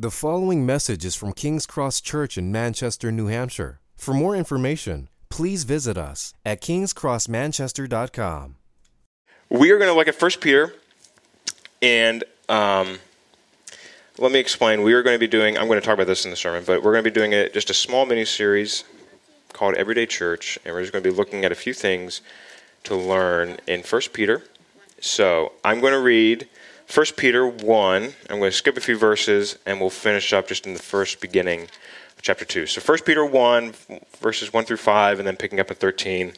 The following message is from King's Cross Church in Manchester, New Hampshire. For more information, please visit us at kingscrossmanchester.com. We are going to look at 1 Peter, and um, let me explain. We are going to be doing, I'm going to talk about this in the sermon, but we're going to be doing a, just a small mini series called Everyday Church, and we're just going to be looking at a few things to learn in 1 Peter. So I'm going to read 1 Peter 1. I'm going to skip a few verses and we'll finish up just in the first beginning of chapter 2. So 1 Peter 1, verses 1 through 5, and then picking up at 13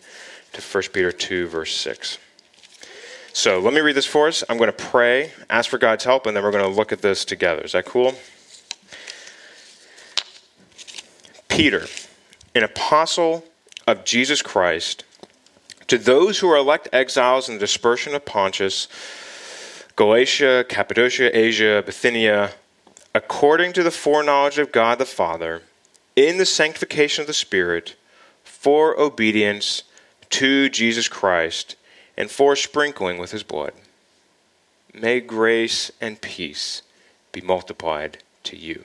to 1 Peter 2, verse 6. So let me read this for us. I'm going to pray, ask for God's help, and then we're going to look at this together. Is that cool? Peter, an apostle of Jesus Christ, to those who are elect exiles in the dispersion of Pontus, Galatia, Cappadocia, Asia, Bithynia, according to the foreknowledge of God the Father, in the sanctification of the Spirit, for obedience to Jesus Christ, and for sprinkling with his blood. May grace and peace be multiplied to you.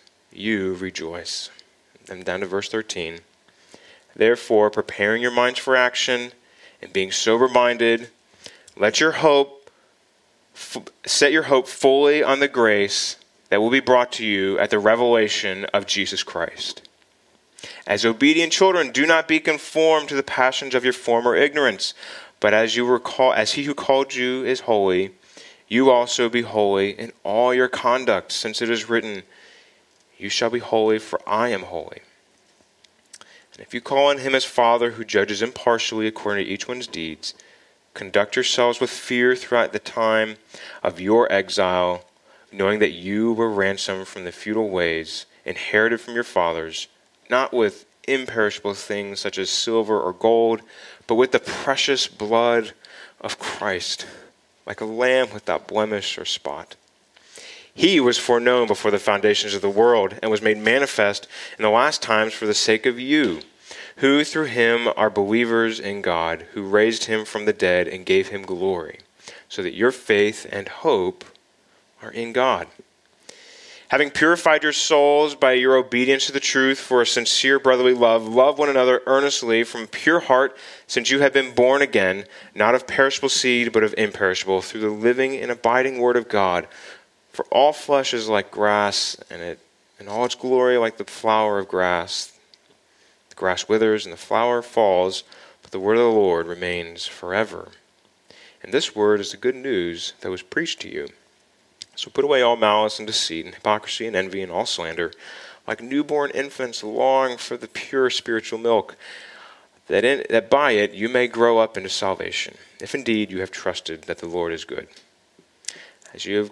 you rejoice. And down to verse 13. Therefore, preparing your minds for action and being sober minded, let your hope, f- set your hope fully on the grace that will be brought to you at the revelation of Jesus Christ. As obedient children, do not be conformed to the passions of your former ignorance, but as you were called, as he who called you is holy, you also be holy in all your conduct, since it is written, you shall be holy, for I am holy. And if you call on him as Father who judges impartially according to each one's deeds, conduct yourselves with fear throughout the time of your exile, knowing that you were ransomed from the futile ways inherited from your fathers, not with imperishable things such as silver or gold, but with the precious blood of Christ, like a lamb without blemish or spot. He was foreknown before the foundations of the world and was made manifest in the last times for the sake of you, who through him are believers in God, who raised him from the dead and gave him glory, so that your faith and hope are in God. Having purified your souls by your obedience to the truth for a sincere brotherly love, love one another earnestly from pure heart, since you have been born again, not of perishable seed, but of imperishable, through the living and abiding word of God for all flesh is like grass, and it in all its glory like the flower of grass. The grass withers and the flower falls, but the word of the Lord remains forever. And this word is the good news that was preached to you. So put away all malice and deceit and hypocrisy and envy and all slander. Like newborn infants, long for the pure spiritual milk, that, in, that by it you may grow up into salvation, if indeed you have trusted that the Lord is good. As you have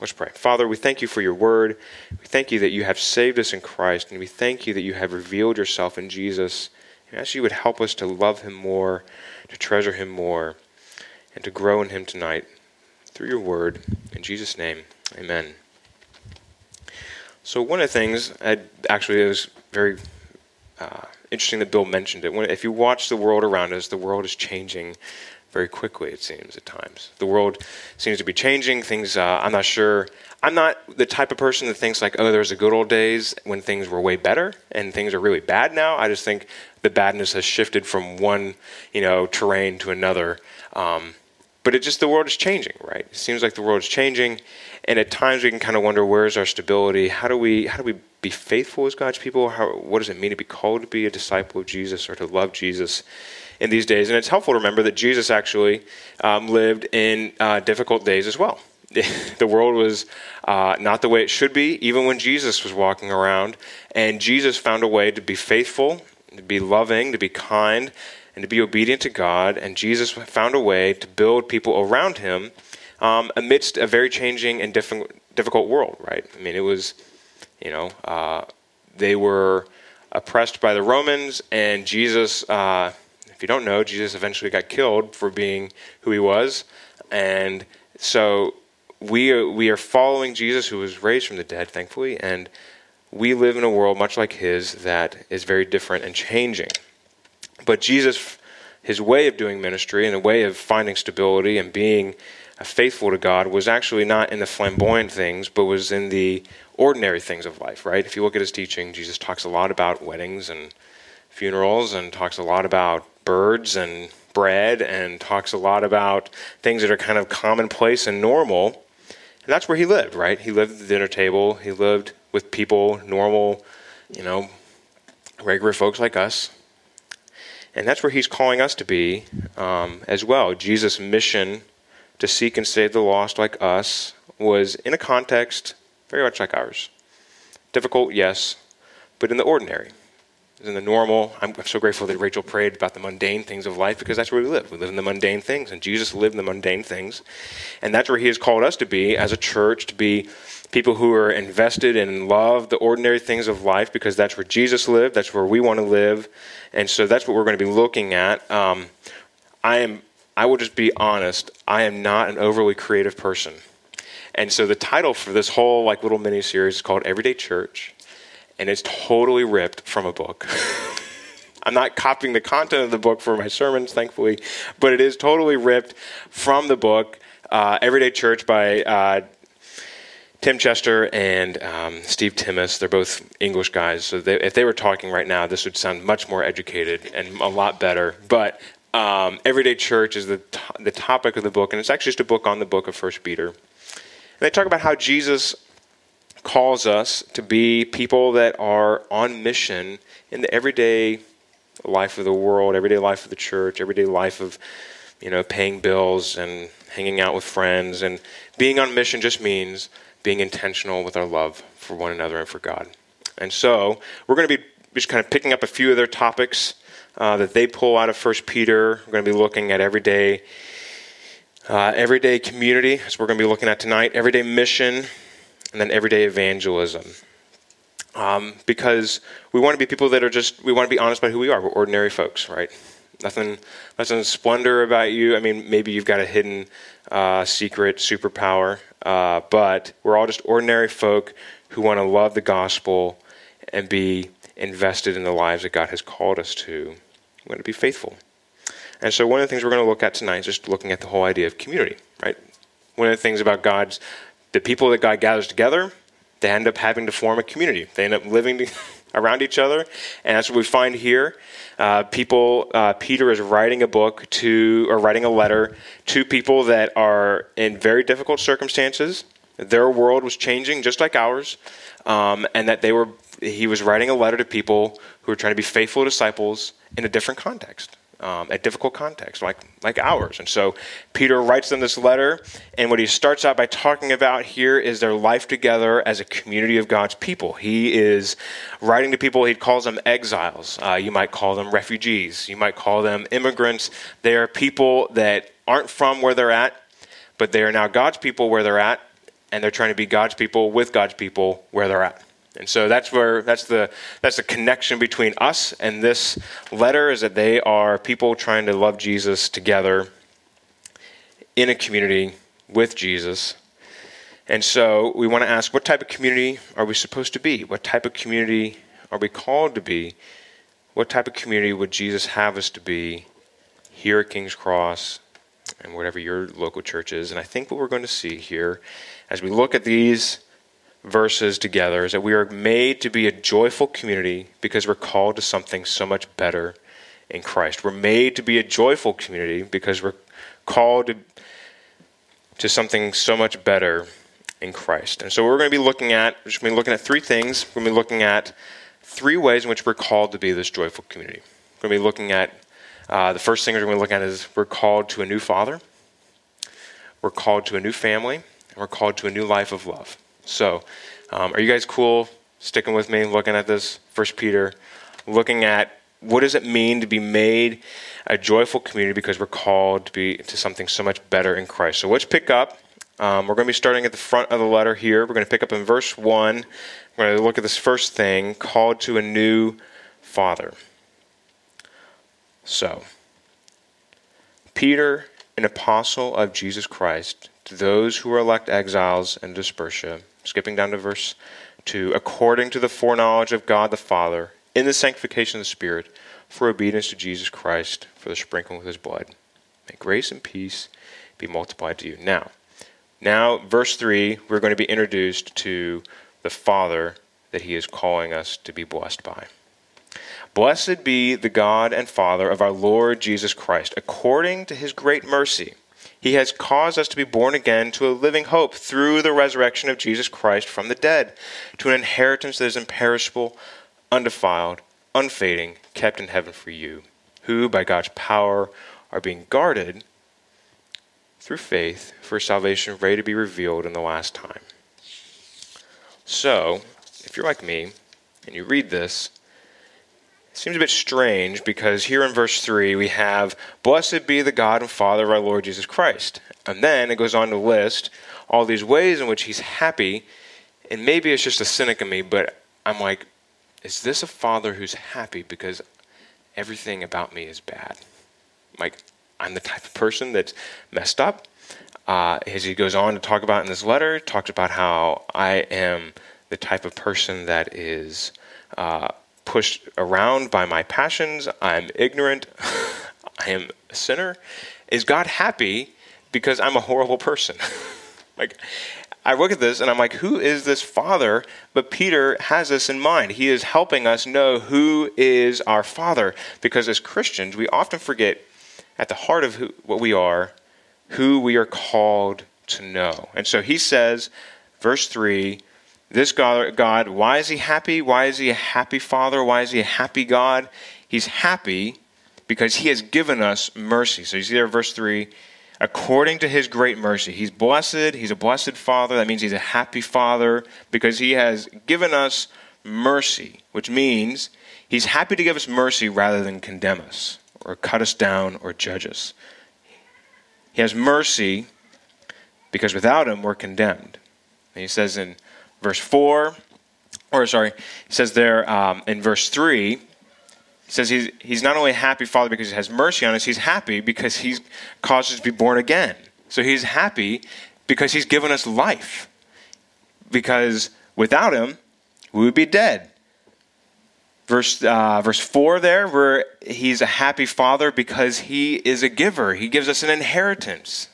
Let's pray. Father, we thank you for your word. We thank you that you have saved us in Christ, and we thank you that you have revealed yourself in Jesus. And ask you would help us to love him more, to treasure him more, and to grow in him tonight through your word. In Jesus' name, amen. So, one of the things, I, actually, it was very uh, interesting that Bill mentioned it. When, if you watch the world around us, the world is changing very quickly, it seems, at times. The world seems to be changing. Things, uh, I'm not sure. I'm not the type of person that thinks, like, oh, there's the good old days when things were way better and things are really bad now. I just think the badness has shifted from one, you know, terrain to another. Um, but it just the world is changing, right? It seems like the world is changing, and at times we can kind of wonder where's our stability? How do we how do we be faithful as God's people? How, what does it mean to be called to be a disciple of Jesus or to love Jesus in these days? And it's helpful to remember that Jesus actually um, lived in uh, difficult days as well. the world was uh, not the way it should be, even when Jesus was walking around. And Jesus found a way to be faithful, to be loving, to be kind, and to be obedient to God. And Jesus found a way to build people around him um, amidst a very changing and difficult world, right? I mean, it was, you know, uh, they were oppressed by the Romans, and Jesus, uh, if you don't know, Jesus eventually got killed for being who he was. And so we are, we are following Jesus, who was raised from the dead, thankfully, and we live in a world much like his that is very different and changing. But Jesus, his way of doing ministry and a way of finding stability and being faithful to God was actually not in the flamboyant things, but was in the ordinary things of life, right? If you look at his teaching, Jesus talks a lot about weddings and funerals and talks a lot about birds and bread and talks a lot about things that are kind of commonplace and normal. And that's where he lived, right? He lived at the dinner table. He lived with people, normal, you know, regular folks like us. And that's where he's calling us to be um, as well. Jesus' mission to seek and save the lost like us was in a context very much like ours. Difficult, yes, but in the ordinary in the normal. I'm, so grateful that Rachel prayed about the mundane things of life because that's where we live. We live in the mundane things, and Jesus lived in the mundane things. And that's where He has called us to be as a church, to be people who are invested and love the ordinary things of life because that's where Jesus lived, that's where we want to live. And so that's what we're going to be looking at. Um, I am. I will just be honest. I am not an overly creative person, and so the title for this whole like little mini series is called Everyday Church and it's totally ripped from a book. I'm not copying the content of the book for my sermons, thankfully, but it is totally ripped from the book, uh, Everyday Church by uh, Tim Chester and um, Steve Timmis. They're both English guys, so they, if they were talking right now, this would sound much more educated and a lot better. But um, Everyday Church is the, the topic of the book, and it's actually just a book on the book of First Peter. And they talk about how Jesus calls us to be people that are on mission in the everyday life of the world, everyday life of the church, everyday life of, you know, paying bills and hanging out with friends. And being on mission just means being intentional with our love for one another and for God. And so we're going to be just kind of picking up a few of their topics uh, that they pull out of First Peter. We're going to be looking at everyday, uh, everyday community, as we're going to be looking at tonight, everyday mission, and then everyday evangelism. Um, because we want to be people that are just, we want to be honest about who we are. We're ordinary folks, right? Nothing, nothing splendor about you. I mean, maybe you've got a hidden uh, secret superpower, uh, but we're all just ordinary folk who want to love the gospel and be invested in the lives that God has called us to. We want to be faithful. And so, one of the things we're going to look at tonight is just looking at the whole idea of community, right? One of the things about God's the people that God gathers together, they end up having to form a community. They end up living around each other, and that's what we find here. Uh, people, uh, Peter is writing a book to, or writing a letter to people that are in very difficult circumstances. Their world was changing just like ours, um, and that they were. He was writing a letter to people who were trying to be faithful disciples in a different context um, a difficult context like, like ours. And so Peter writes them this letter, and what he starts out by talking about here is their life together as a community of God's people. He is writing to people, he calls them exiles. Uh, you might call them refugees. You might call them immigrants. They are people that aren't from where they're at, but they are now God's people where they're at, and they're trying to be God's people with God's people where they're at. And so that's where that's the that's the connection between us and this letter is that they are people trying to love Jesus together in a community with Jesus. And so we want to ask what type of community are we supposed to be? What type of community are we called to be? What type of community would Jesus have us to be here at King's Cross and whatever your local church is? And I think what we're going to see here as we look at these verses together is that we are made to be a joyful community because we're called to something so much better in Christ. We're made to be a joyful community because we're called to to something so much better in Christ. And so we're going to be looking at, we're going to be looking at three things. We're going to be looking at three ways in which we're called to be this joyful community. We're going to be looking at, uh, the first thing we're going to look at is we're called to a new father, we're called to a new family, and we're called to a new life of love. So, um, are you guys cool sticking with me, looking at this? First Peter, looking at what does it mean to be made a joyful community because we're called to be to something so much better in Christ. So let's pick up. Um, we're going to be starting at the front of the letter here. We're going to pick up in verse 1. We're going to look at this first thing called to a new father. So, Peter, an apostle of Jesus Christ, to those who are elect exiles in Dispersia, skipping down to verse 2, according to the foreknowledge of God the Father, in the sanctification of the Spirit, for obedience to Jesus Christ, for the sprinkling with his blood. May grace and peace be multiplied to you. Now, now, verse 3, we're going to be introduced to the Father that he is calling us to be blessed by. Blessed be the God and Father of our Lord Jesus Christ. According to his great mercy, he has caused us to be born again to a living hope through the resurrection of Jesus Christ from the dead, to an inheritance that is imperishable, undefiled, unfading, kept in heaven for you, who by God's power are being guarded through faith for salvation ready to be revealed in the last time. So, if you're like me and you read this, seems a bit strange because here in verse 3 we have, Blessed be the God and Father of our Lord Jesus Christ. And then it goes on to list all these ways in which he's happy. And maybe it's just a cynic of me, but I'm like, is this a father who's happy because everything about me is bad? Like, I'm the type of person that's messed up. Uh, as he goes on to talk about in this letter, talks about how I am the type of person that is uh, pushed around by my passions. I'm ignorant. I am a sinner. Is God happy because I'm a horrible person? like, I look at this and I'm like, who is this Father? But Peter has this in mind. He is helping us know who is our Father. Because as Christians, we often forget at the heart of who, what we are, who we are called to know. And so he says, verse 3, this God, God, why is he happy? Why is he a happy Father? Why is he a happy God? He's happy because he has given us mercy. So you see there, verse 3 according to his great mercy. He's blessed. He's a blessed father. That means he's a happy father because he has given us mercy, which means he's happy to give us mercy rather than condemn us or cut us down or judge us. He has mercy because without him we're condemned. And he says in verse 4, or sorry, he says there um, in verse 3, he says he's, he's not only a happy father because he has mercy on us, he's happy because he's caused us to be born again. So he's happy because he's given us life. Because without him, we would be dead. Verse, uh, verse 4 there, where he's a happy father because he is a giver. He gives us an inheritance.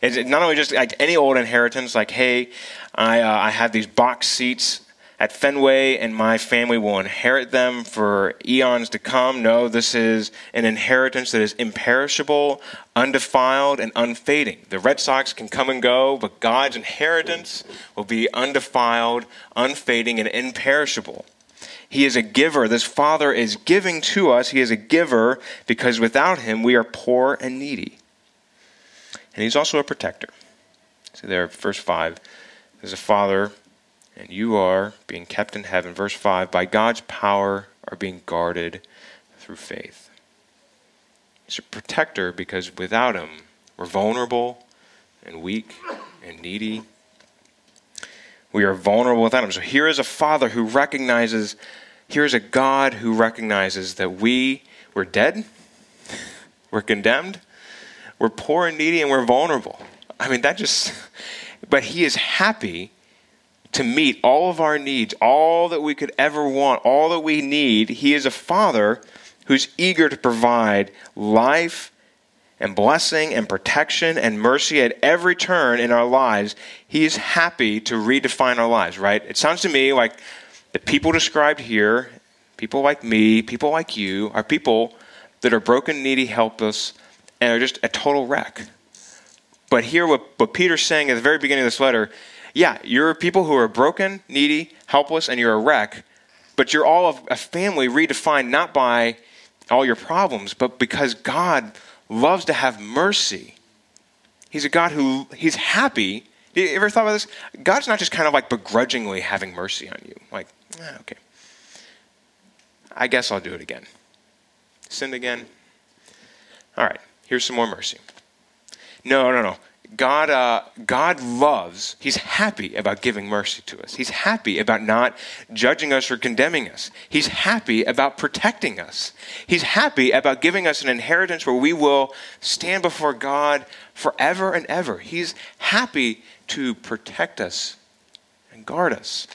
It's not only just like any old inheritance, like, hey, I, uh, I have these box seats at Fenway, and my family will inherit them for eons to come. No, this is an inheritance that is imperishable, undefiled, and unfading. The Red Sox can come and go, but God's inheritance will be undefiled, unfading, and imperishable. He is a giver. This Father is giving to us. He is a giver because without Him we are poor and needy. And He's also a protector. See there, verse 5. There's a Father and you are being kept in heaven, verse 5, by God's power are being guarded through faith. He's a protector because without him, we're vulnerable and weak and needy. We are vulnerable without him. So here is a father who recognizes, here is a God who recognizes that we we're dead, we're condemned, we're poor and needy, and we're vulnerable. I mean, that just, but he is happy to meet all of our needs, all that we could ever want, all that we need. He is a Father who's eager to provide life and blessing and protection and mercy at every turn in our lives. He is happy to redefine our lives, right? It sounds to me like the people described here, people like me, people like you, are people that are broken, needy, helpless, and are just a total wreck. But here, what, what Peter's saying at the very beginning of this letter yeah, you're people who are broken, needy, helpless, and you're a wreck, but you're all a family redefined not by all your problems, but because God loves to have mercy. He's a God who, he's happy. You ever thought about this? God's not just kind of like begrudgingly having mercy on you. Like, eh, okay. I guess I'll do it again. Sinned again? All right, here's some more mercy. No, no, no. God, uh, God loves, He's happy about giving mercy to us. He's happy about not judging us or condemning us. He's happy about protecting us. He's happy about giving us an inheritance where we will stand before God forever and ever. He's happy to protect us and guard us.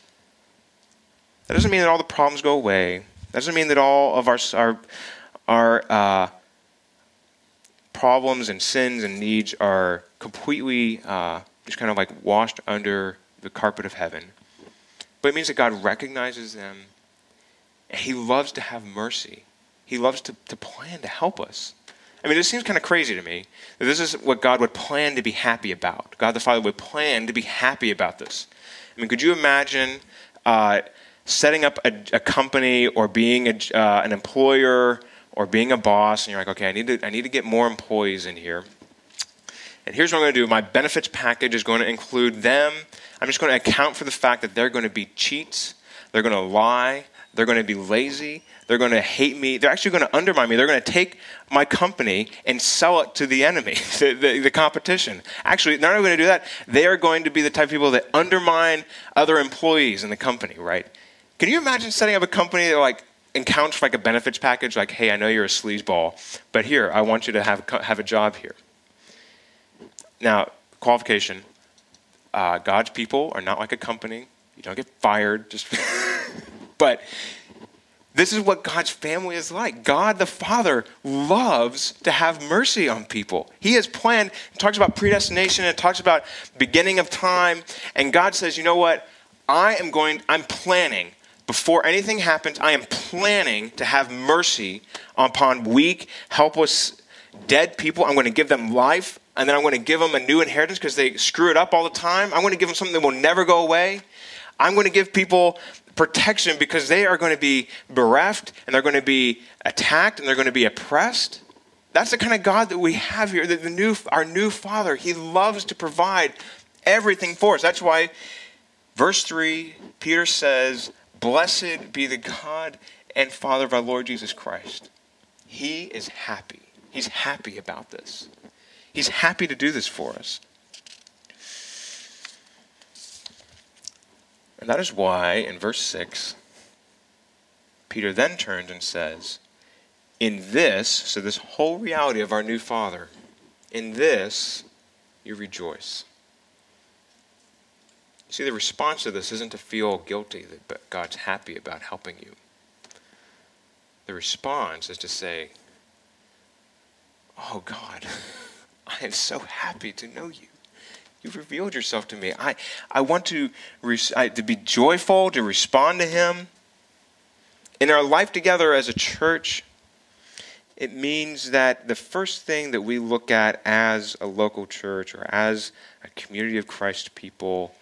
That doesn't mean that all the problems go away. That doesn't mean that all of our, our, our uh, problems and sins and needs are completely uh, just kind of like washed under the carpet of heaven. But it means that God recognizes them and He loves to have mercy. He loves to, to plan to help us. I mean, it seems kind of crazy to me that this is what God would plan to be happy about. God the Father would plan to be happy about this. I mean, could you imagine uh, setting up a, a, company or being a, uh, an employer or being a boss, and you're like, okay, I need to, I need to get more employees in here. And here's what I'm going to do my benefits package is going to include them. I'm just going to account for the fact that they're going to be cheats, they're going to lie, they're going to be lazy, they're going to hate me, they're actually going to undermine me, they're going to take my company and sell it to the enemy, the, the, the competition. Actually, they're not going to do that. They are going to be the type of people that undermine other employees in the company, right? Can you imagine setting up a company that, like, accounts for like a benefits package, like, hey, I know you're a sleazeball, but here, I want you to have, have a job here. Now, qualification uh, God's people are not like a company. You don't get fired. Just but this is what God's family is like. God the Father loves to have mercy on people. He has planned, talks about predestination, it talks about beginning of time, and God says, you know what? I am going, I'm planning. Before anything happens, I am planning to have mercy upon weak, helpless, dead people. I'm going to give them life and then I'm going to give them a new inheritance because they screw it up all the time. I'm going to give them something that will never go away. I'm going to give people protection because they are going to be bereft and they're going to be attacked and they're going to be oppressed. That's the kind of God that we have here. The, the new, our new Father, He loves to provide everything for us. That's why, verse 3, Peter says, Blessed be the God and Father of our Lord Jesus Christ. He is happy. He's happy about this. He's happy to do this for us. And that is why, in verse 6, Peter then turns and says, In this, so this whole reality of our new Father, in this you rejoice. See, the response to this isn't to feel guilty that God's happy about helping you. The response is to say, Oh, God. I am so happy to know you. You've revealed yourself to me. I, I want to, I, to be joyful, to respond to Him. In our life together as a church, it means that the first thing that we look at as a local church or as a community of Christ people,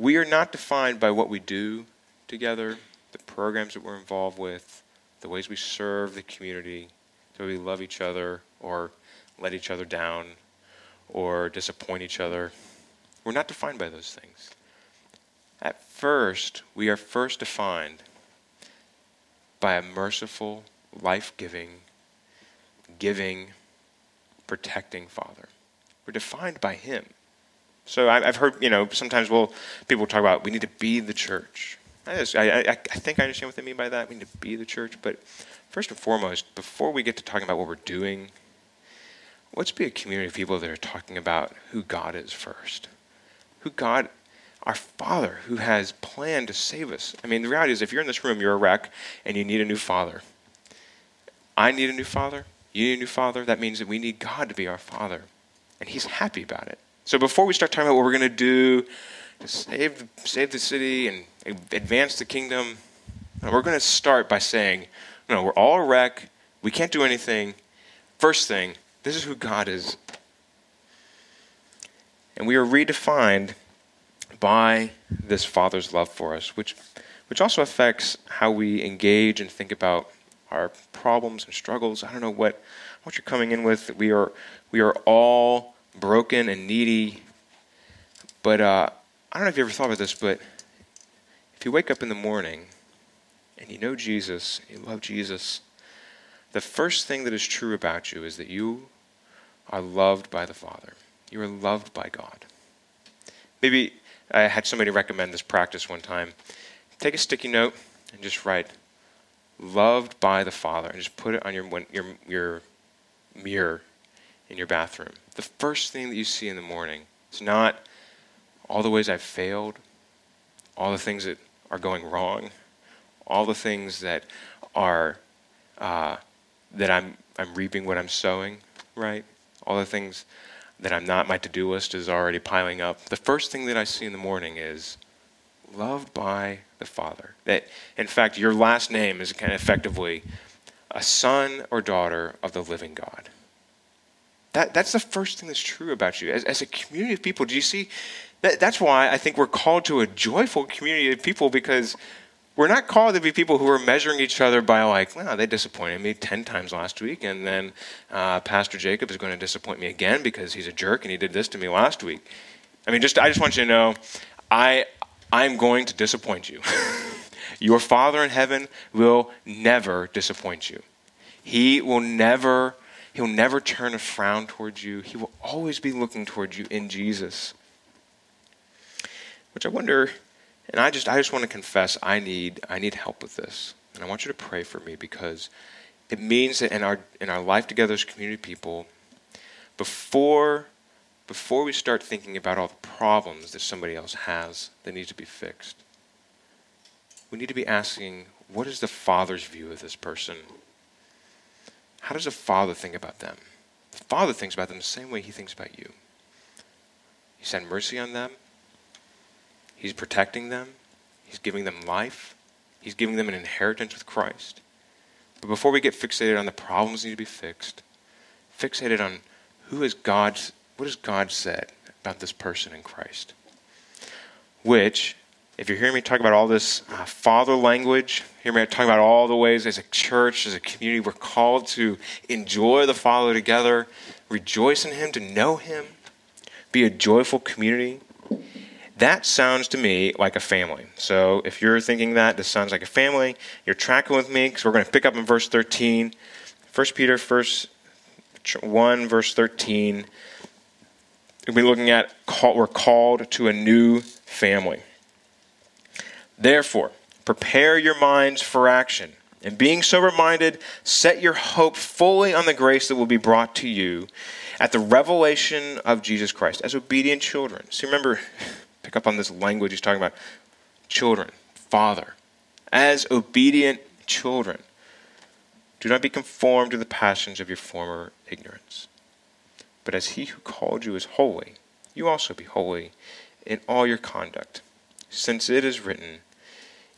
we are not defined by what we do together, the programs that we're involved with, the ways we serve the community, the way we love each other, or let each other down or disappoint each other. We're not defined by those things. At first, we are first defined by a merciful, life giving, giving, protecting Father. We're defined by Him. So I've heard, you know, sometimes we'll, people talk about we need to be the church. I, just, I, I, I think I understand what they mean by that. We need to be the church. But first and foremost, before we get to talking about what we're doing let's be a community of people that are talking about who God is first. Who God, our Father, who has planned to save us. I mean, the reality is, if you're in this room, you're a wreck and you need a new Father. I need a new Father. You need a new Father. That means that we need God to be our Father. And He's happy about it. So before we start talking about what we're going to do to save, save the city and advance the kingdom, we're going to start by saying, no, we're all a wreck. We can't do anything. First thing, this is who God is. And we are redefined by this Father's love for us, which, which also affects how we engage and think about our problems and struggles. I don't know what, what you're coming in with. We are, we are all broken and needy. But uh, I don't know if you ever thought about this, but if you wake up in the morning and you know Jesus, you love Jesus, the first thing that is true about you is that you are loved by the Father. You are loved by God. Maybe I had somebody recommend this practice one time. Take a sticky note and just write, loved by the Father, and just put it on your, your, your mirror in your bathroom. The first thing that you see in the morning is not all the ways I've failed, all the things that are going wrong, all the things that are uh, that I'm I'm reaping what I'm sowing, right? All the things that I'm not, my to-do list is already piling up. The first thing that I see in the morning is loved by the Father. That in fact your last name is kind of effectively a son or daughter of the living God. That, that's the first thing that's true about you. As, as a community of people, do you see? That, that's why I think we're called to a joyful community of people because we're not called to be people who are measuring each other by like, well, they disappointed me 10 times last week, and then uh, Pastor Jacob is going to disappoint me again because he's a jerk and he did this to me last week. I mean, just I just want you to know, I I'm going to disappoint you. Your Father in heaven will never disappoint you. He will never he'll never turn a frown towards you. He will always be looking towards you in Jesus. Which I wonder and I just I just want to confess I need I need help with this. And I want you to pray for me because it means that in our in our life together as community people, before before we start thinking about all the problems that somebody else has that need to be fixed, we need to be asking, what is the Father's view of this person? How does a father think about them? The Father thinks about them the same way he thinks about you. He had mercy on them. He's protecting them, He's giving them life, He's giving them an inheritance with Christ. But before we get fixated on the problems that need to be fixed, fixated on who is God, what has God said about this person in Christ? Which, if you're hearing me talk about all this uh, father language, hear me talk about all the ways as a church, as a community, we're called to enjoy the Father together, rejoice in Him, to know Him, be a joyful community. That sounds to me like a family. So if you're thinking that this sounds like a family, you're tracking with me because we're going to pick up in verse 13. 1 Peter first 1 verse 13. We'll be looking at we're called to a new family. Therefore, prepare your minds for action. And being sober minded, set your hope fully on the grace that will be brought to you at the revelation of Jesus Christ as obedient children. So remember, pick up on this language he's talking about children, father, as obedient children. Do not be conformed to the passions of your former ignorance. But as he who called you is holy, you also be holy in all your conduct, since it is written,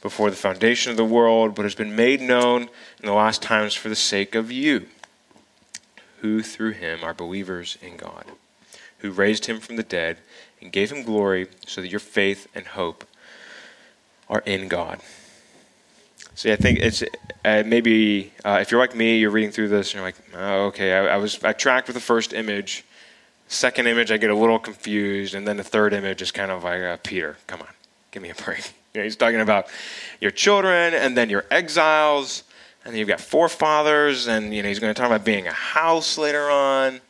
before the foundation of the world, but has been made known in the last times for the sake of you who through him are believers in God, who raised him from the dead and gave him glory, so that your faith and hope are in God. See, I think it's uh, maybe uh, if you're like me, you're reading through this and you're like, oh, okay, I, I, was I tracked with the first image. Second image, I get a little confused, and then the third image is kind of like, uh, Peter, come on, give me a break. You know, he's talking about your children and then your exiles and you've got forefathers, and you know he's going to talk about being a house later on,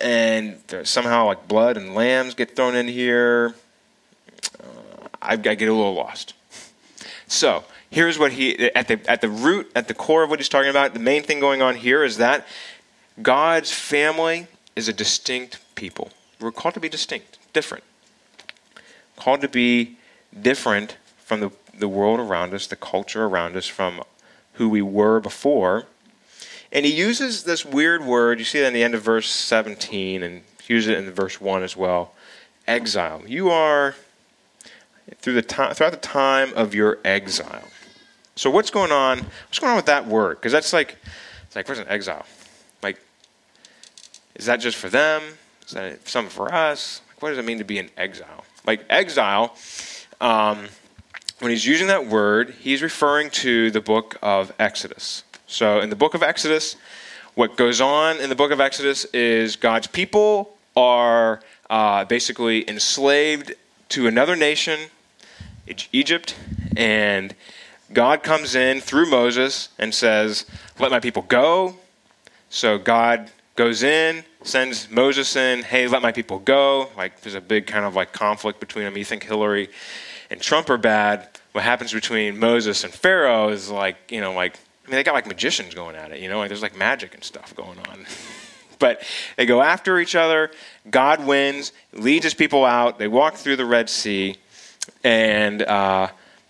and somehow like blood and lambs get thrown in here. Uh, I, I get a little lost. So here's what he at the at the root at the core of what he's talking about. The main thing going on here is that God's family is a distinct people. We're called to be distinct, different, called to be different from the, the world around us, the culture around us, from who we were before. And he uses this weird word, you see it in the end of verse 17, and he uses it in verse 1 as well exile. You are through the time, throughout the time of your exile. So what's going on? What's going on with that word? Because that's like, it's like, what's an exile? Like, is that just for them? Is that something for us? Like, what does it mean to be an exile? Like exile, um, when he's using that word, he's referring to the book of Exodus. So in the book of Exodus, what goes on in the book of Exodus is God's people are uh, basically enslaved to another nation, Egypt, and God comes in through Moses and says, Let my people go. So God goes in, sends Moses in, Hey, let my people go. Like there's a big kind of like conflict between them. You think Hillary and Trump are bad. What happens between Moses and Pharaoh is like, you know, like, I mean, they got like magicians going at it, you know, like there's like magic and stuff going on. but they go after each other. God wins, leads his people out. They walk through the Red Sea, and uh,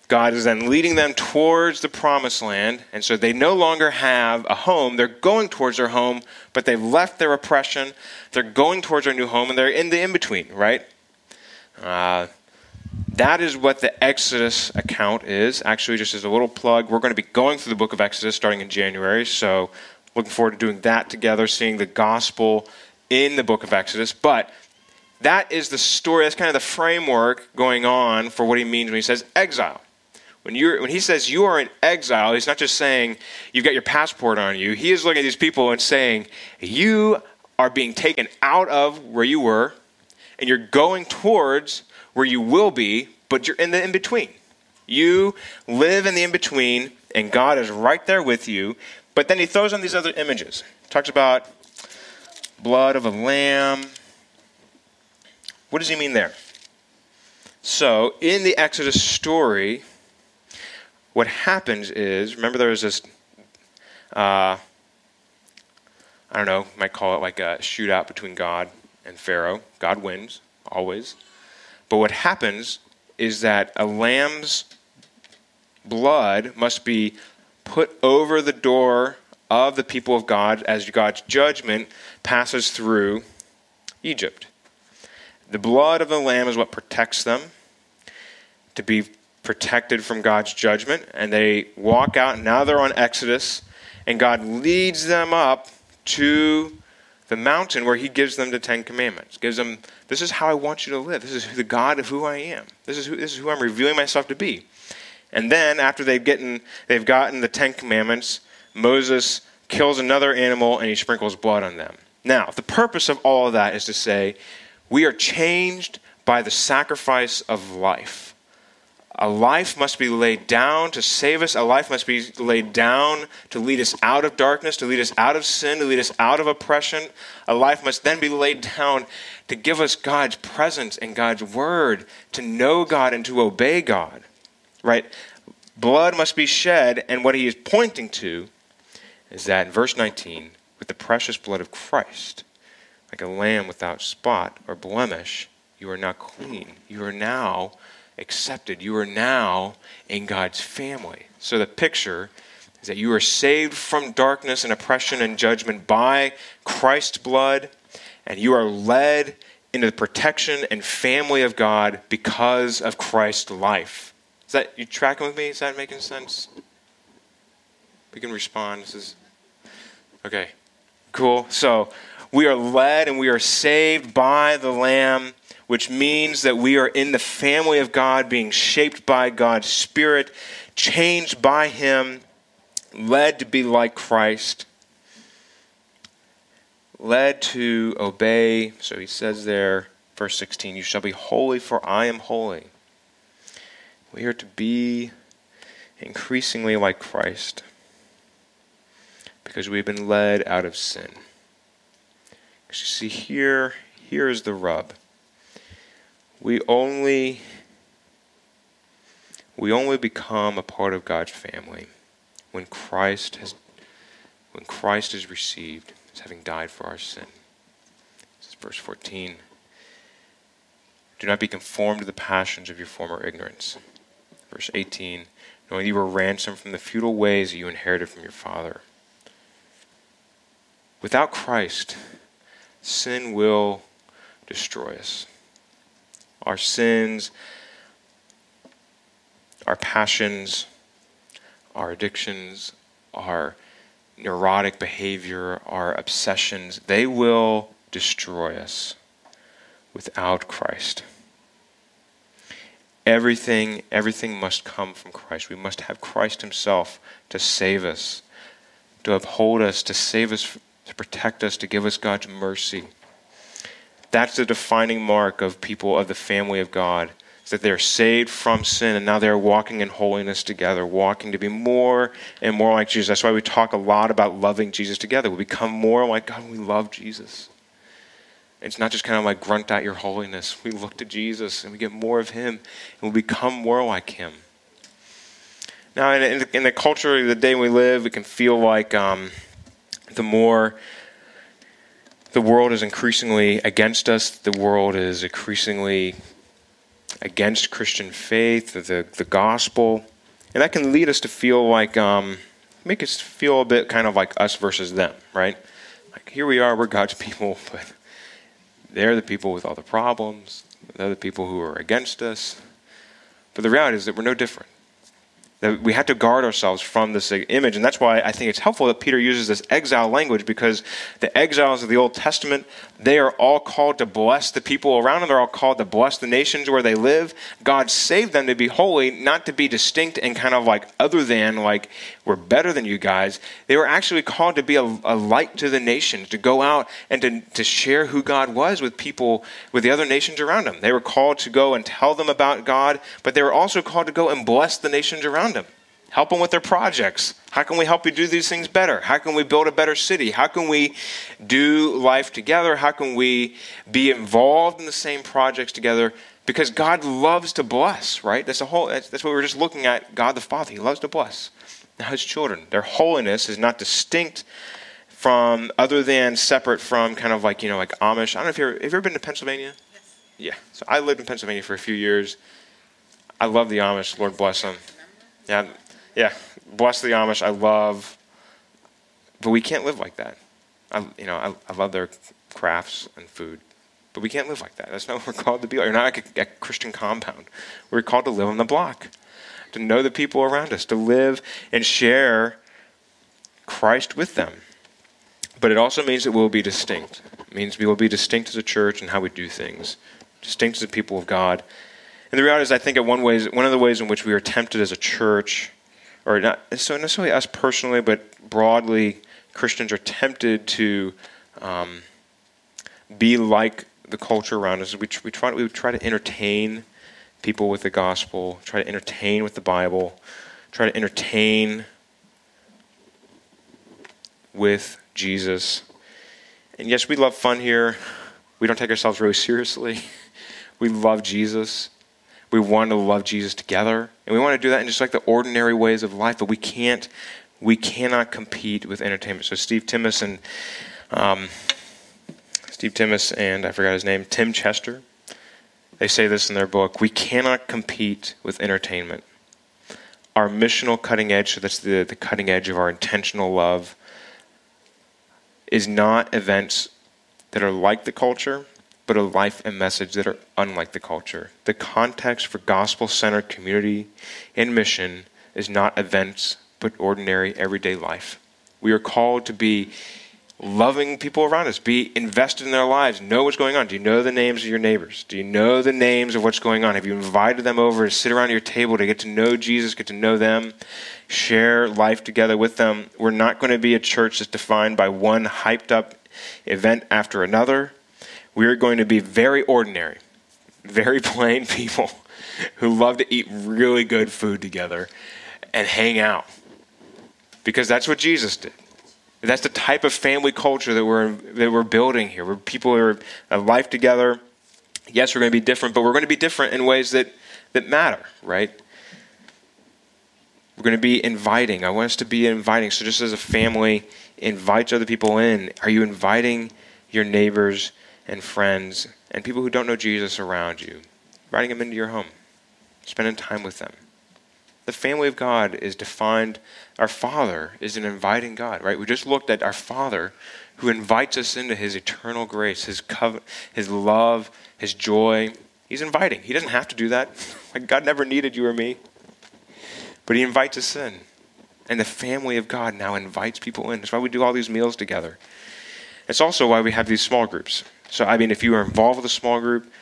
God is then leading them towards the promised land. And so they no longer have a home. They're going towards their home, but they've left their oppression. They're going towards their new home, and they're in the in between, right? Uh, that is what the Exodus account is. Actually, just as a little plug, we're going to be going through the book of Exodus starting in January. So, looking forward to doing that together, seeing the gospel in the book of Exodus. But that is the story, that's kind of the framework going on for what he means when he says exile. When, you're, when he says you are in exile, he's not just saying you've got your passport on you. He is looking at these people and saying, You are being taken out of where you were, and you're going towards where you will be, but you're in the in between. You live in the in between, and God is right there with you. But then he throws on these other images. Talks about blood of a lamb. What does he mean there? So, in the Exodus story, what happens is remember there was this uh, I don't know, might call it like a shootout between God and Pharaoh. God wins, always. But what happens is that a lamb's blood must be put over the door of the people of God as God's judgment passes through Egypt. The blood of the lamb is what protects them to be protected from God's judgment. And they walk out. Now they're on Exodus. And God leads them up to the mountain where He gives them the Ten Commandments. Gives them, this is how I want you to live. This is the God of who I am. This is who, this is who I'm revealing myself to be. And then after they've gotten, they've gotten the Ten Commandments, Moses kills another animal and he sprinkles blood on them. Now, the purpose of all of that is to say we are changed by the sacrifice of life. A life must be laid down to save us. A life must be laid down to lead us out of darkness, to lead us out of sin, to lead us out of oppression. A life must then be laid down to give us God's presence and God's word, to know God and to obey God. Right? Blood must be shed, and what he is pointing to is that in verse 19, with the precious blood of Christ, like a lamb without spot or blemish, you are now clean. You are now accepted. You are now in God's family. So the picture is that you are saved from darkness and oppression and judgment by Christ's blood, and you are led into the protection and family of God because of Christ's life. Is that you tracking with me? Is that making sense? We can respond. This is okay. Cool. So we are led and we are saved by the Lamb which means that we are in the family of God, being shaped by God's Spirit, changed by Him, led to be like Christ, led to obey. So he says there, verse 16, You shall be holy, for I am holy. We are to be increasingly like Christ because we've been led out of sin. Because you see, here, here is the rub we only we only become a part of God's family when Christ has when Christ is received as having died for our sin. This is verse 14. Do not be conformed to the passions of your former ignorance. Verse 18 Knowing you were ransomed from the futile ways that you inherited from your father. Without Christ, sin will destroy us. Our sins, our passions, our addictions, our neurotic behavior, our obsessions, they will destroy us without Christ. Everything, everything must come from Christ. We must have Christ Himself to save us, to uphold us, to save us, to protect us, to give us God's mercy. That's the defining mark of people of the family of God is that they're saved from sin and now they're walking in holiness together, walking to be more and more like Jesus. That's why we talk a lot about loving Jesus together. We become more like God when we love Jesus. It's not just kind of like grunt out your holiness. We look to Jesus and we get more of Him and we become more like Him. Now, in, in the culture of the day we live, it can feel like um, the more the world is increasingly against us, the world is increasingly against Christian faith, the, the gospel. And that can lead us to feel like, um, make us feel a bit kind of like us versus them, right? Like, here we are, we're God's people, but they're the people with all the problems. They're the people who are against us. But the reality is that we're no different. That we have to guard ourselves from this image. And that's why I think it's helpful that Peter uses this exile language because the exiles of the Old Testament, they are all called to bless the people around them. They're all called to bless the nations where they live. God saved them to be holy, not to be distinct and kind of like other than, like, we're better than you guys. They were actually called to be a, a light to the nations, to go out and to, to share who God was with people, with the other nations around them. They were called to go and tell them about God, but they were also called to go and bless the nations around them. Help them with their projects. How can we help you do these things better? How can we build a better city? How can we do life together? How can we be involved in the same projects together? Because God loves to bless, right? That's the whole. That's, that's what we were just looking at. God the Father, He loves to bless. Now His children, their holiness is not distinct from, other than separate from, kind of like you know, like Amish. I don't know if you're. Have you ever been to Pennsylvania? Yes. Yeah. So I lived in Pennsylvania for a few years. I love the Amish. Lord bless them. Yeah, yeah. Bless the Amish. I love, but we can't live like that. I, you know, I, I love their crafts and food, but we can't live like that. That's not what we're called to be. You're not like a, a Christian compound. We're called to live on the block, to know the people around us, to live and share Christ with them. But it also means that we'll be distinct. It means we will be distinct as a church in how we do things, distinct as a people of God, and the reality is, I think, one ways, one of the ways in which we are tempted as a church, or not so necessarily us personally, but broadly, Christians are tempted to um, be like the culture around us. We, we, try, we try to entertain people with the gospel, try to entertain with the Bible, try to entertain with Jesus. And yes, we love fun here. We don't take ourselves really seriously. We love Jesus. We want to love Jesus together, and we want to do that in just like the ordinary ways of life. But we can't, we cannot compete with entertainment. So Steve Timmis and um, Steve Timmis and I forgot his name, Tim Chester. They say this in their book. We cannot compete with entertainment. Our missional cutting edge, so that's the, the cutting edge of our intentional love, is not events that are like the culture, but a life and message that are unlike the culture. The context for gospel centered community and mission is not events, but ordinary everyday life. We are called to be loving people around us, be invested in their lives, know what's going on. Do you know the names of your neighbors? Do you know the names of what's going on? Have you invited them over to sit around your table to get to know Jesus, get to know them, share life together with them? We're not going to be a church that's defined by one hyped up event after another we are going to be very ordinary, very plain people who love to eat really good food together and hang out. Because that's what Jesus did. That's the type of family culture that we're, that we're building here, where people are a life together. Yes, we're going to be different, but we're going to be different in ways that, that matter, right? We're going to be inviting. I want us to be inviting. So, just as a family invites other people in, are you inviting your neighbors and friends and people who don't know Jesus around you, inviting them into your home, spending time with them. The family of God is defined, our Father is an inviting God, right? We just looked at our Father who invites us into his eternal grace, his, covenant, his love, his joy. He's inviting. He doesn't have to do that. Like God never needed you or me. But he invites us in. And the family of God now invites people in. That's why we do all these meals together. It's also why we have these small groups. So, I mean, if you are involved with a small group,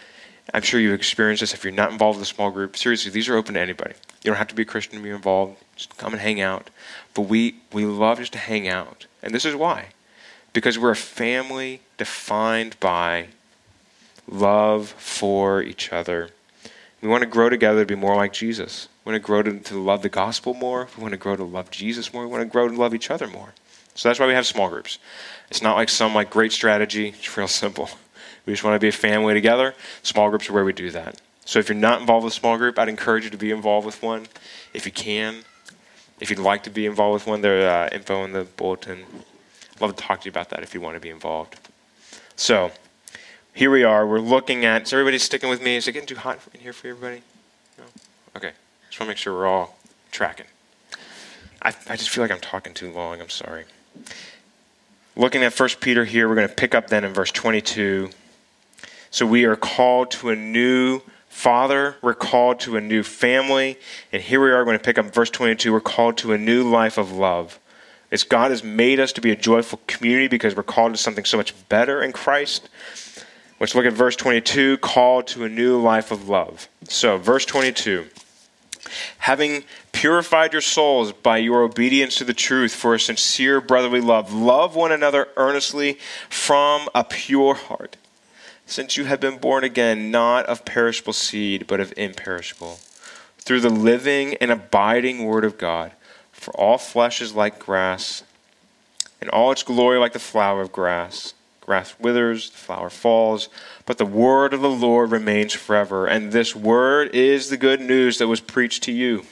I'm sure you've experienced this. If you're not involved with a small group, seriously, these are open to anybody. You don't have to be a Christian to be involved. Just come and hang out. But we, we love just to hang out. And this is why. Because we're a family defined by love for each other. We want to grow together to be more like Jesus. We want to grow to, to love the gospel more. We want to grow to love Jesus more. We want to grow to love each other more. So that's why we have small groups. It's not like some like great strategy. It's real simple. We just want to be a family together. Small groups are where we do that. So if you're not involved with a small group, I'd encourage you to be involved with one if you can. If you'd like to be involved with one, there's uh, info in the bulletin. I'd love to talk to you about that if you want to be involved. So here we are. We're looking at. Is everybody sticking with me? Is it getting too hot in here for everybody? No? Okay. Just want to make sure we're all tracking. I, I just feel like I'm talking too long. I'm sorry. Looking at 1 Peter here, we're going to pick up then in verse 22. So we are called to a new father, we're called to a new family, and here we are going to pick up verse 22. We're called to a new life of love. It's God has made us to be a joyful community because we're called to something so much better in Christ. Let's look at verse 22 called to a new life of love. So, verse 22 having purified your souls by your obedience to the truth for a sincere brotherly love, love one another earnestly from a pure heart, since you have been born again, not of perishable seed, but of imperishable, through the living and abiding Word of God. For all flesh is like grass, and all its glory like the flower of grass. Grass withers, the flower falls but the word of the Lord remains forever. And this word is the good news that was preached to you.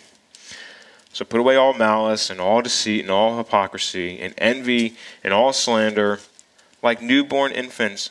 So put away all malice and all deceit and all hypocrisy and envy and all slander. Like newborn infants,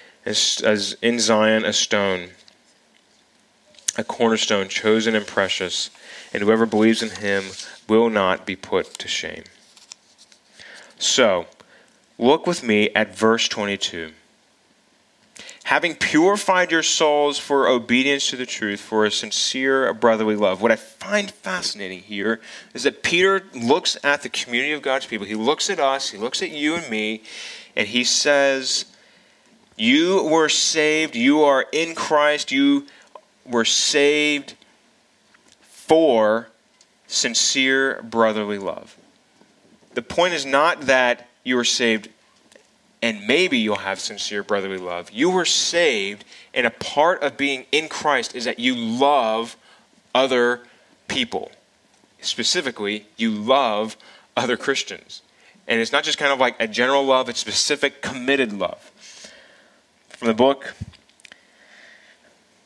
as, as in Zion a stone, a cornerstone chosen and precious, and whoever believes in him will not be put to shame. So, look with me at verse 22 having purified your souls for obedience to the truth, for a sincere brotherly love. What I find fascinating here is that Peter looks at the community of God's people. He looks at us, he looks at you and me, and he says, You were saved, you are in Christ, you were saved for sincere brotherly love. The point is not that you were saved and maybe you'll have sincere brotherly love. You were saved, and a part of being in Christ is that you love other people. Specifically, you love other Christians. And it's not just kind of like a general love, it's specific, committed love. From the book,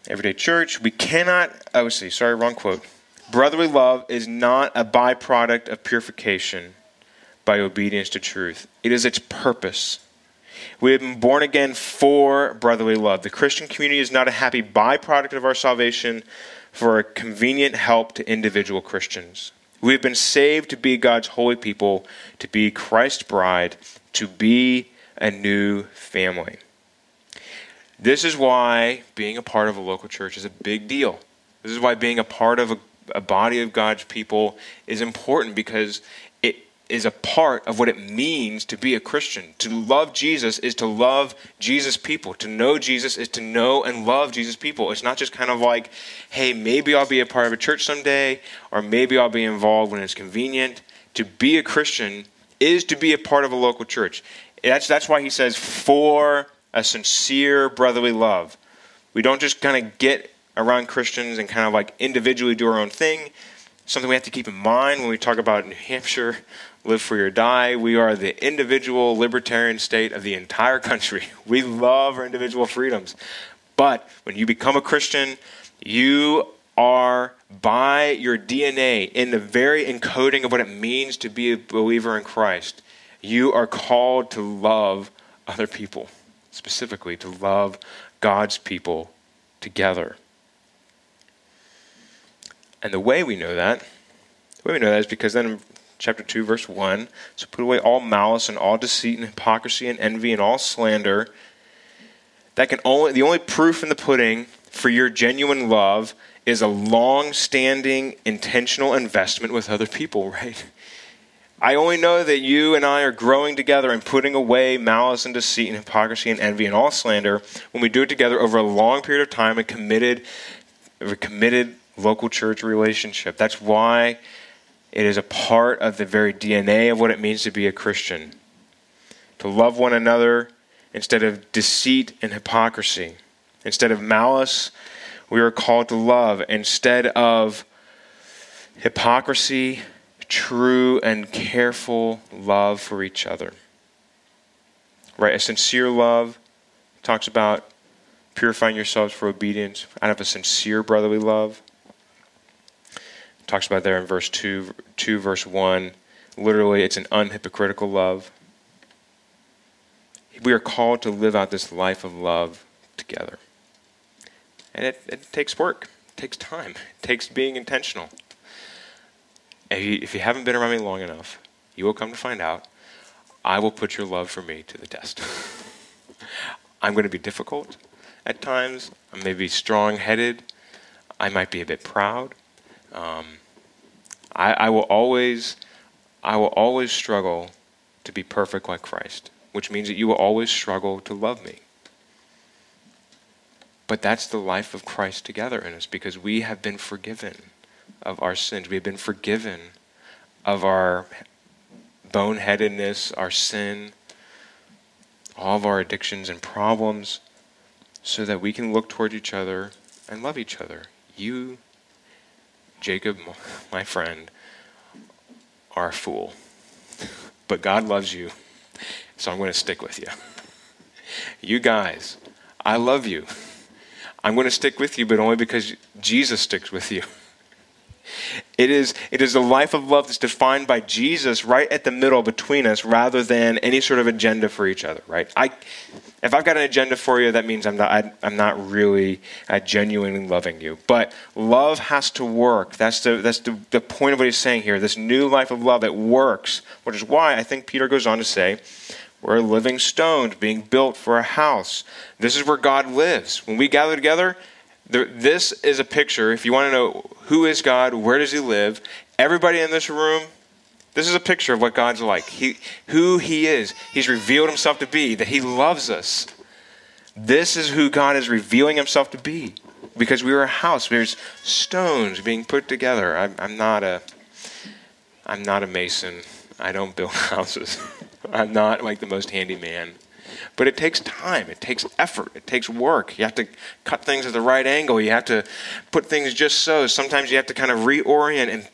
Everyday Church, we cannot, oh, see, sorry, wrong quote. Brotherly love is not a byproduct of purification by obedience to truth, it is its purpose. We have been born again for brotherly love. The Christian community is not a happy byproduct of our salvation for a convenient help to individual Christians. We have been saved to be God's holy people, to be Christ's bride, to be a new family. This is why being a part of a local church is a big deal. This is why being a part of a, a body of God's people is important because it is a part of what it means to be a Christian. To love Jesus is to love Jesus people. To know Jesus is to know and love Jesus people. It's not just kind of like, hey, maybe I'll be a part of a church someday, or maybe I'll be involved when it's convenient. To be a Christian is to be a part of a local church. That's, that's why he says, for a sincere brotherly love. We don't just kind of get around Christians and kind of like individually do our own thing. Something we have to keep in mind when we talk about New Hampshire, live free or die. We are the individual libertarian state of the entire country. We love our individual freedoms. But when you become a Christian, you are by your DNA in the very encoding of what it means to be a believer in Christ. You are called to love other people, specifically to love God's people together. And the way we know that, the way we know that is because then in chapter 2, verse 1, so put away all malice and all deceit and hypocrisy and envy and all slander. That can only the only proof in the pudding for your genuine love is a long standing intentional investment with other people, right? I only know that you and I are growing together and putting away malice and deceit and hypocrisy and envy and all slander when we do it together over a long period of time and committed, a committed local church relationship. That's why it is a part of the very DNA of what it means to be a Christian. To love one another instead of deceit and hypocrisy, instead of malice we are called to love instead of hypocrisy, true and careful love for each other. Right? A sincere love talks about purifying yourselves for obedience out of a sincere brotherly love. Talks about there in verse 2, 2 verse 1. Literally, it's an unhypocritical love. We are called to live out this life of love together. And it, it takes work, it takes time, it takes being intentional. If you, if you haven't been around me long enough, you will come to find out I will put your love for me to the test. I'm going to be difficult at times. I may be strong headed. I might be a bit proud. Um, I, I will always, I will always struggle to be perfect like Christ, which means that you will always struggle to love me. But that's the life of Christ together in us because we have been forgiven of our sins. We have been forgiven of our boneheadedness, our sin, all of our addictions and problems, so that we can look toward each other and love each other. You, Jacob, my friend, are a fool. But God loves you, so I'm going to stick with you. You guys, I love you. I'm going to stick with you, but only because Jesus sticks with you. It is, it is a life of love that's defined by Jesus right at the middle between us rather than any sort of agenda for each other, right? I, if I've got an agenda for you, that means I'm not, I, am not really uh, genuinely loving you. But love has to work. That's, the, that's the, the point of what he's saying here. This new life of love, it works, which is why I think Peter goes on to say, we're living stones being built for a house. This is where God lives. When we gather together, this is a picture. If you want to know who is God, where does He live, everybody in this room, this is a picture of what God's like. He, who He is. He's revealed Himself to be, that He loves us. This is who God is revealing Himself to be. Because we are a house. There's stones being put together. I'm, I'm not a I'm not a mason. I don't build houses. I'm not like the most handy man. But it takes time, it takes effort, it takes work. You have to cut things at the right angle, you have to put things just so. Sometimes you have to kind of reorient and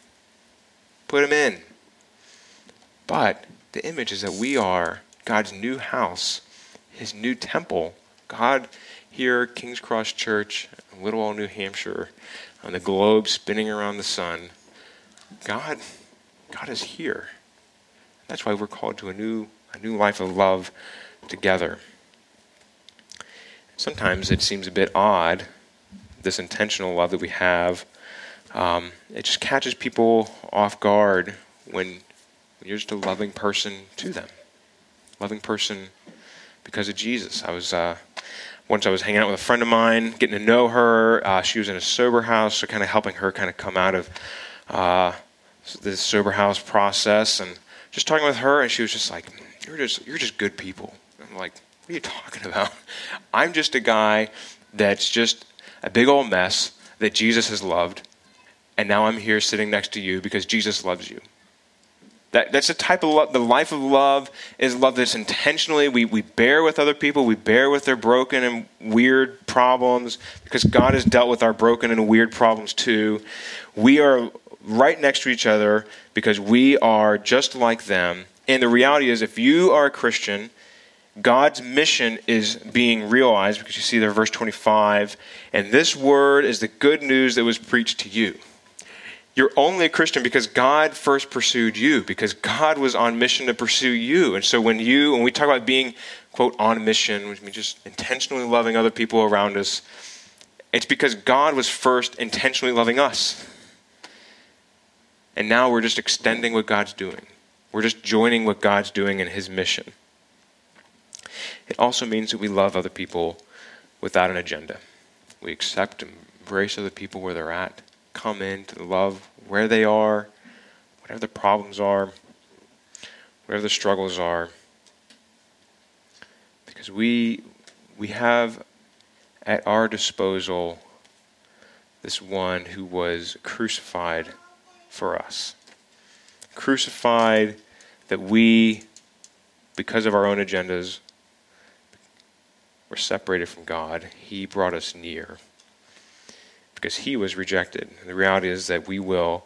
put them in. But the image is that we are God's new house, his new temple. God here, King's Cross Church, little old New Hampshire, on the globe spinning around the sun. God, God is here. That's why we're called to a new, a new life of love together. Sometimes it seems a bit odd, this intentional love that we have. Um, it just catches people off guard when you're just a loving person to them. Loving person because of Jesus. I was uh, once I was hanging out with a friend of mine, getting to know her. Uh, she was in a sober house, so kind of helping her kind of come out of uh, this sober house process. And just talking with her, and she was just like, "You're just you're just good people." I'm like, "What are you talking about? I'm just a guy that's just a big old mess that Jesus has loved, and now I'm here sitting next to you because Jesus loves you." That, that's the type of love, the life of love is love that's intentionally, we, we bear with other people, we bear with their broken and weird problems, because God has dealt with our broken and weird problems too. We are right next to each other because we are just like them. And the reality is, if you are a Christian, God's mission is being realized because you see there, verse 25, and this word is the good news that was preached to you. You're only a Christian because God first pursued you, because God was on mission to pursue you. And so when you, when we talk about being, quote, on mission, which means just intentionally loving other people around us, it's because God was first intentionally loving us. And now we're just extending what God's doing. We're just joining what God's doing in His mission. It also means that we love other people without an agenda. We accept and embrace other people where they're at come in to love where they are, whatever the problems are, whatever the struggles are. Because we we have at our disposal this one who was crucified for us. Crucified that we, because of our own agendas, were separated from God. He brought us near because he was rejected. And the reality is that we will,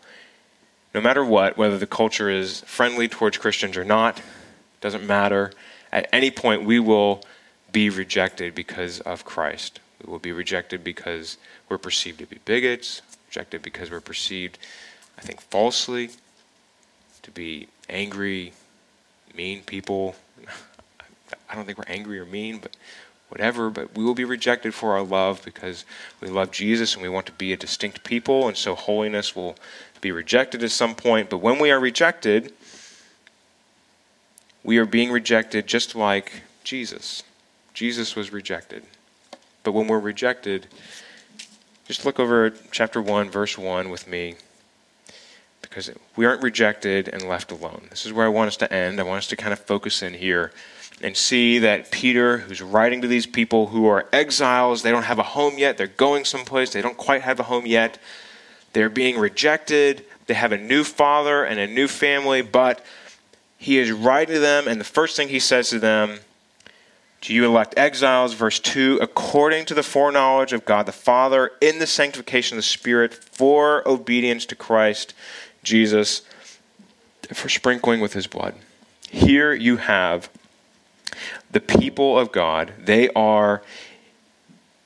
no matter what, whether the culture is friendly towards Christians or not, doesn't matter. At any point, we will be rejected because of Christ. We will be rejected because we're perceived to be bigots, rejected because we're perceived, I think, falsely to be angry, mean people. I don't think we're angry or mean, but whatever, but we will be rejected for our love because we love Jesus and we want to be a distinct people, and so holiness will be rejected at some point. But when we are rejected, we are being rejected just like Jesus. Jesus was rejected. But when we're rejected, just look over chapter 1, verse 1 with me. Because we aren't rejected and left alone. This is where I want us to end. I want us to kind of focus in here and see that Peter, who's writing to these people who are exiles, they don't have a home yet, they're going someplace, they don't quite have a home yet, they're being rejected, they have a new father and a new family, but he is writing to them, and the first thing he says to them, to you elect exiles, verse 2, according to the foreknowledge of God the Father, in the sanctification of the Spirit, for obedience to Christ Jesus, for sprinkling with his blood. Here you have the people of God, they are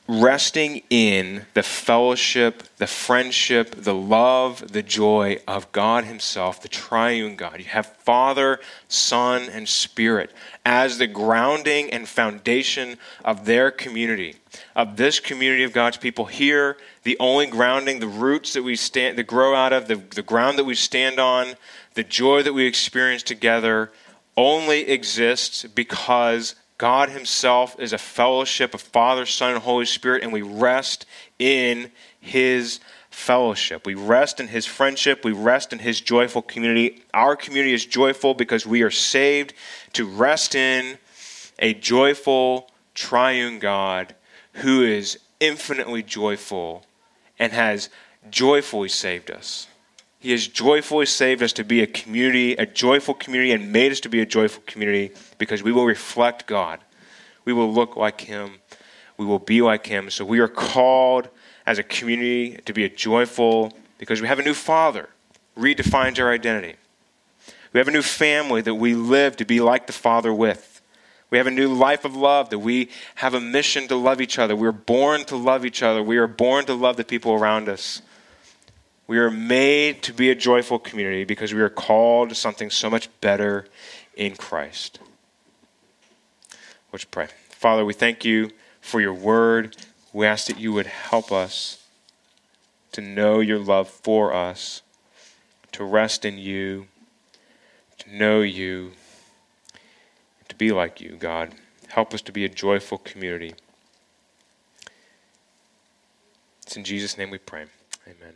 resting in the fellowship, the friendship, the love, the joy of God Himself, the triune God. You have Father, Son, and Spirit as the grounding and foundation of their community, of this community of God's people here. The only grounding, the roots that we stand, that grow out of, the, the ground that we stand on, the joy that we experience together only exists because God Himself is a fellowship of Father, Son, and Holy Spirit, and we rest in His fellowship. We rest in His friendship. We rest in His joyful community. Our community is joyful because we are saved to rest in a joyful, triune God who is infinitely joyful and has joyfully saved us. He has joyfully saved us to be a community, a joyful community, and made us to be a joyful community because we will reflect God. We will look like Him. We will be like Him. So we are called as a community to be a joyful because we have a new Father, redefines our identity. We have a new family that we live to be like the Father with. We have a new life of love that we have a mission to love each other. We're born to love each other. We are born to love the people around us. We are made to be a joyful community because we are called to something so much better in Christ. Let's pray. Father, we thank you for your word. We ask that you would help us to know your love for us, to rest in you, to know you, to be like you, God. Help us to be a joyful community. It's in Jesus' name we pray. Amen.